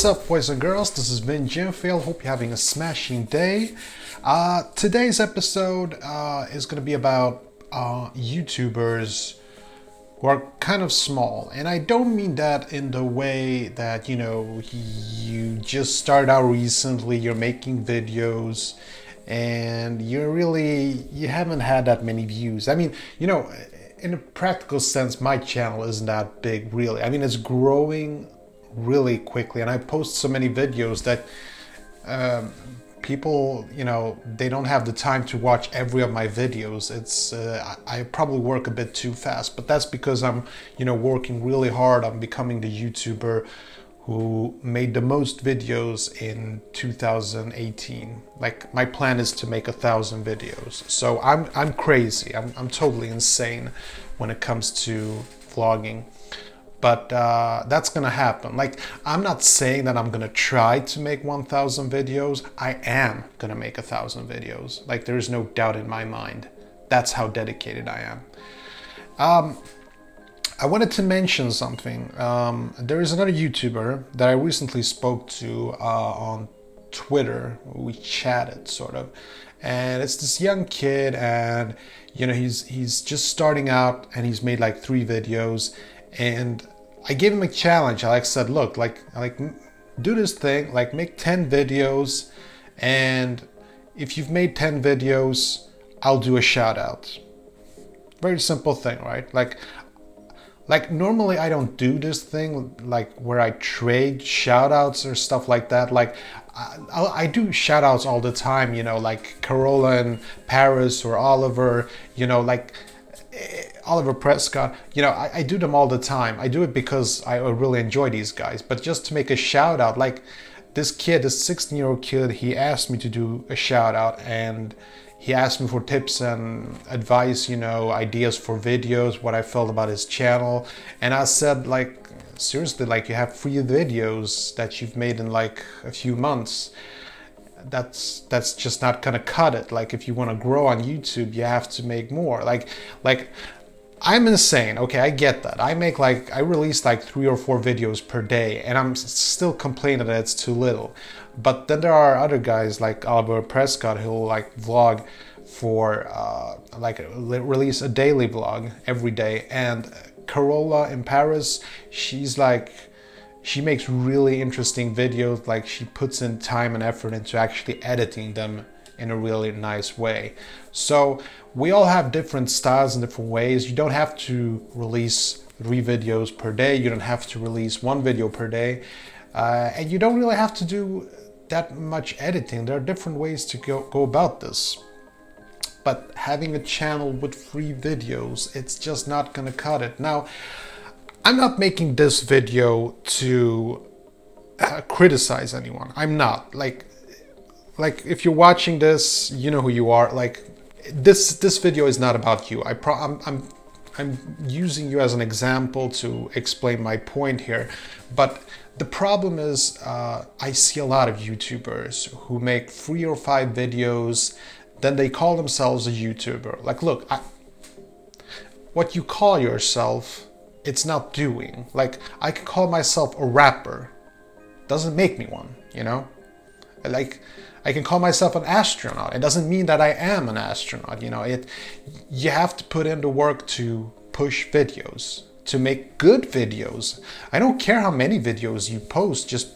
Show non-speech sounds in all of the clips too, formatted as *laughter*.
What's up, boys and girls? This has been Jim Fail. Hope you're having a smashing day. Uh, today's episode uh, is going to be about uh, YouTubers who are kind of small. And I don't mean that in the way that, you know, you just started out recently, you're making videos, and you're really, you haven't had that many views. I mean, you know, in a practical sense, my channel isn't that big, really. I mean, it's growing really quickly, and I post so many videos that um, people, you know, they don't have the time to watch every of my videos. It's uh, I probably work a bit too fast, but that's because I'm, you know, working really hard on becoming the YouTuber who made the most videos in 2018. Like my plan is to make a thousand videos. So I'm I'm crazy. I'm I'm totally insane when it comes to vlogging. But uh, that's gonna happen. Like I'm not saying that I'm gonna try to make 1,000 videos. I am gonna make a thousand videos. Like there is no doubt in my mind. That's how dedicated I am. Um, I wanted to mention something. Um, there is another YouTuber that I recently spoke to uh, on Twitter. We chatted, sort of, and it's this young kid, and you know he's he's just starting out, and he's made like three videos, and I gave him a challenge. I like said, look, like like do this thing, like make ten videos, and if you've made ten videos, I'll do a shout out. Very simple thing, right? Like like normally I don't do this thing like where I trade shoutouts or stuff like that. Like I, I do shoutouts all the time, you know, like Carola and Paris or Oliver, you know, like eh, Oliver Prescott, you know, I, I do them all the time. I do it because I really enjoy these guys. But just to make a shout out, like this kid, this 16 year old kid, he asked me to do a shout out and he asked me for tips and advice, you know, ideas for videos, what I felt about his channel. And I said, like, seriously, like, you have three videos that you've made in like a few months. That's that's just not gonna cut it. Like, if you want to grow on YouTube, you have to make more. Like, like I'm insane. Okay, I get that. I make like I release like three or four videos per day, and I'm still complaining that it's too little. But then there are other guys like Albert Prescott who like vlog for uh, like release a daily vlog every day, and Carola in Paris, she's like she makes really interesting videos. Like she puts in time and effort into actually editing them in a really nice way. So we all have different styles and different ways. You don't have to release three videos per day. You don't have to release one video per day. Uh, and you don't really have to do that much editing. There are different ways to go, go about this. But having a channel with free videos, it's just not gonna cut it. Now, I'm not making this video to uh, criticize anyone. I'm not. Like, like if you're watching this, you know who you are. Like, this this video is not about you. I pro- I'm, I'm I'm using you as an example to explain my point here, but the problem is uh, I see a lot of YouTubers who make three or five videos, then they call themselves a YouTuber. Like, look, I, what you call yourself, it's not doing. Like, I can call myself a rapper, doesn't make me one, you know? Like, I can call myself an astronaut. It doesn't mean that I am an astronaut. You know, it. You have to put in the work to push videos, to make good videos. I don't care how many videos you post. Just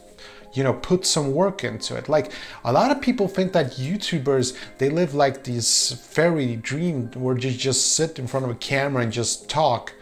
you know put some work into it like a lot of people think that youtubers they live like these fairy dream where you just sit in front of a camera and just talk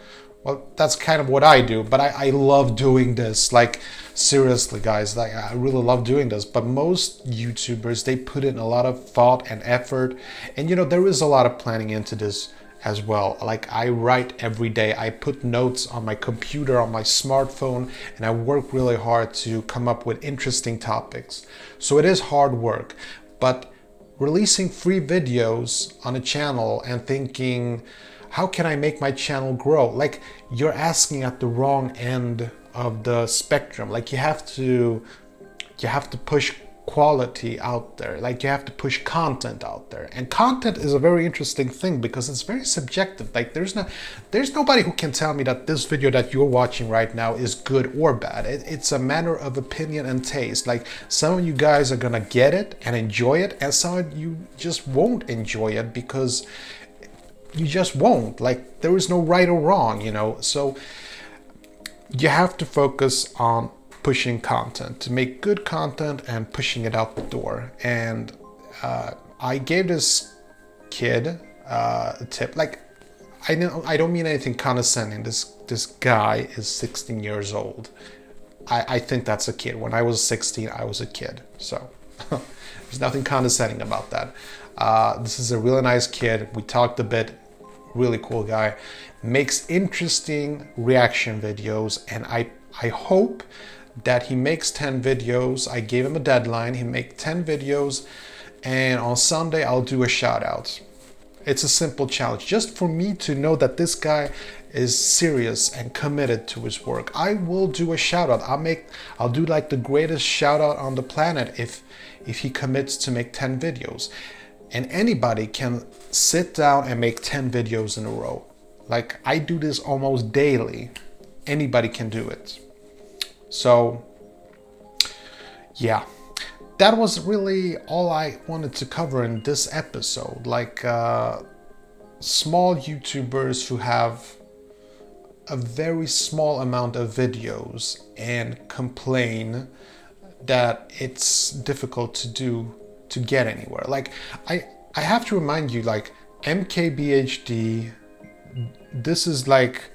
well that's kind of what i do but i, I love doing this. Like seriously guys like i really love doing this but most youtubers they put in a lot of thought and effort and you know there is a lot of planning into this as well. Like i write every day. I put notes on my computer on my smartphone and i work really hard to come up with interesting topics. So it is hard work but releasing free videos on a channel and thinking how can i make my channel grow? Like you're asking at the wrong end of the spectrum. Like you have to you have to push quality out there. Like you have to push content out there. And content is a very interesting thing because it's very subjective. Like there's no there's nobody who can tell me that this video that you're watching right now is good or bad. It, it's a matter of opinion and taste. Like some of you guys are gonna get it and enjoy it and some of you just won't enjoy it because you just won't like there is no right or wrong you know so you have to focus on pushing content to make good content and pushing it out the door. And uh, I gave this kid uh, a tip. Like, I don't, I don't mean anything condescending. This this guy is 16 years old. I, I think that's a kid. When I was 16, I was a kid. So *laughs* there's nothing condescending about that. Uh, this is a really nice kid. We talked a bit. Really cool guy. Makes interesting reaction videos, and I I hope that he makes 10 videos. I gave him a deadline. He make 10 videos and on Sunday I'll do a shout out. It's a simple challenge just for me to know that this guy is serious and committed to his work. I will do a shout out. I'll make I'll do like the greatest shout out on the planet if if he commits to make 10 videos. And anybody can sit down and make 10 videos in a row. Like I do this almost daily. Anybody can do it. So, yeah, that was really all I wanted to cover in this episode. Like, uh, small YouTubers who have a very small amount of videos and complain that it's difficult to do to get anywhere. Like I I have to remind you like MKBHD this is like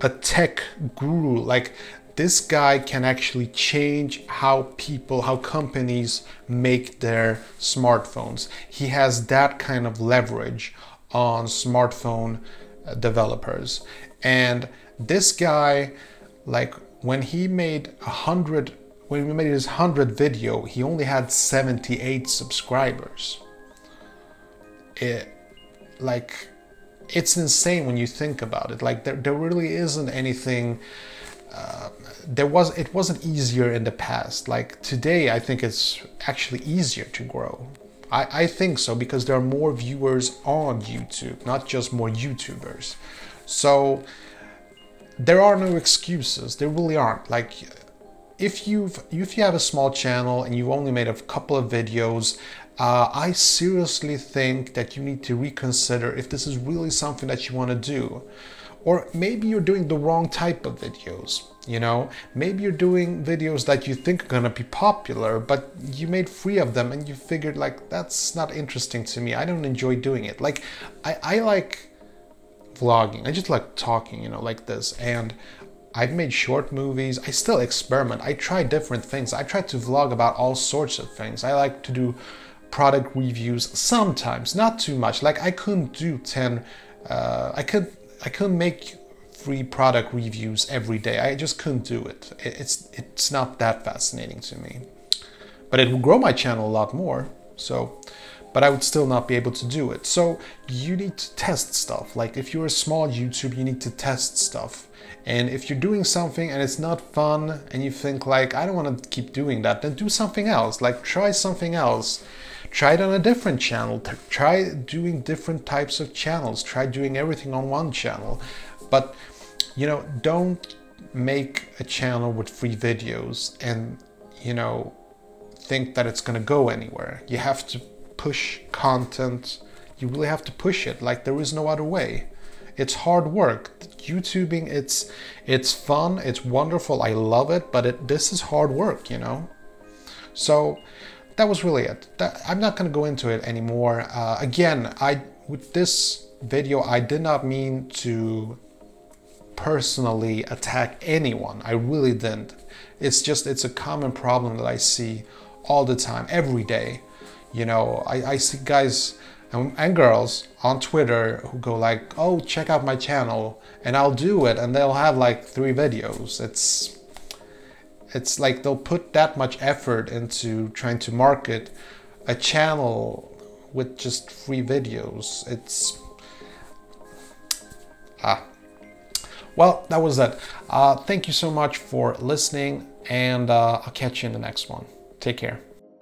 a tech guru like this guy can actually change how people, how companies make their smartphones. He has that kind of leverage on smartphone uh, developers. And this guy, like when he made a hundred, when he made his hundred video, he only had 78 subscribers. It, like, it's insane when you think about it. Like there, there really isn't anything uh, there was it wasn't easier in the past. Like today, I think it's actually easier to grow. I, I think so because there are more viewers on YouTube, not just more YouTubers. So there are no excuses. There really aren't. Like if you've if you have a small channel and you've only made a couple of videos, uh, I seriously think that you need to reconsider if this is really something that you want to do. Or maybe you're doing the wrong type of videos. You know, maybe you're doing videos that you think are gonna be popular, but you made three of them and you figured like that's not interesting to me. I don't enjoy doing it. Like I, I like vlogging. I just like talking, you know, like this. And I've made short movies. I still experiment. I try different things. I try to vlog about all sorts of things. I like to do product reviews sometimes, not too much. Like I couldn't do 10 uh, I could I couldn't make free product reviews every day. I just couldn't do it. It's it's not that fascinating to me. But it will grow my channel a lot more. So but I would still not be able to do it. So you need to test stuff. Like if you're a small YouTube, you need to test stuff. And if you're doing something and it's not fun and you think like I don't want to keep doing that, then do something else. Like try something else Try it on a different channel. Try doing different types of channels. Try doing everything on one channel. But, you know, don't make a channel with free videos and, you know, think that it's going to go anywhere. You have to push content. You really have to push it. Like there is no other way. It's hard work. YouTubing, it's it's fun. It's wonderful. I love it. But it, this is hard work, you know. So that was really it. That, I'm not going to go into it anymore. Uh, again, I with this video, I did not mean to personally attack anyone. I really didn't. It's just it's a common problem that I see all the time, every day. You know, I, I see guys and, girls on Twitter who go like, "Oh, check out my channel," and I'll do it, and they'll have like three videos. It's it's like they'll put that much effort into trying to market a channel with just three videos. It's ah. Well, that was it. Uh, thank you so much for listening, and uh, I'll catch you in the next one. Take care.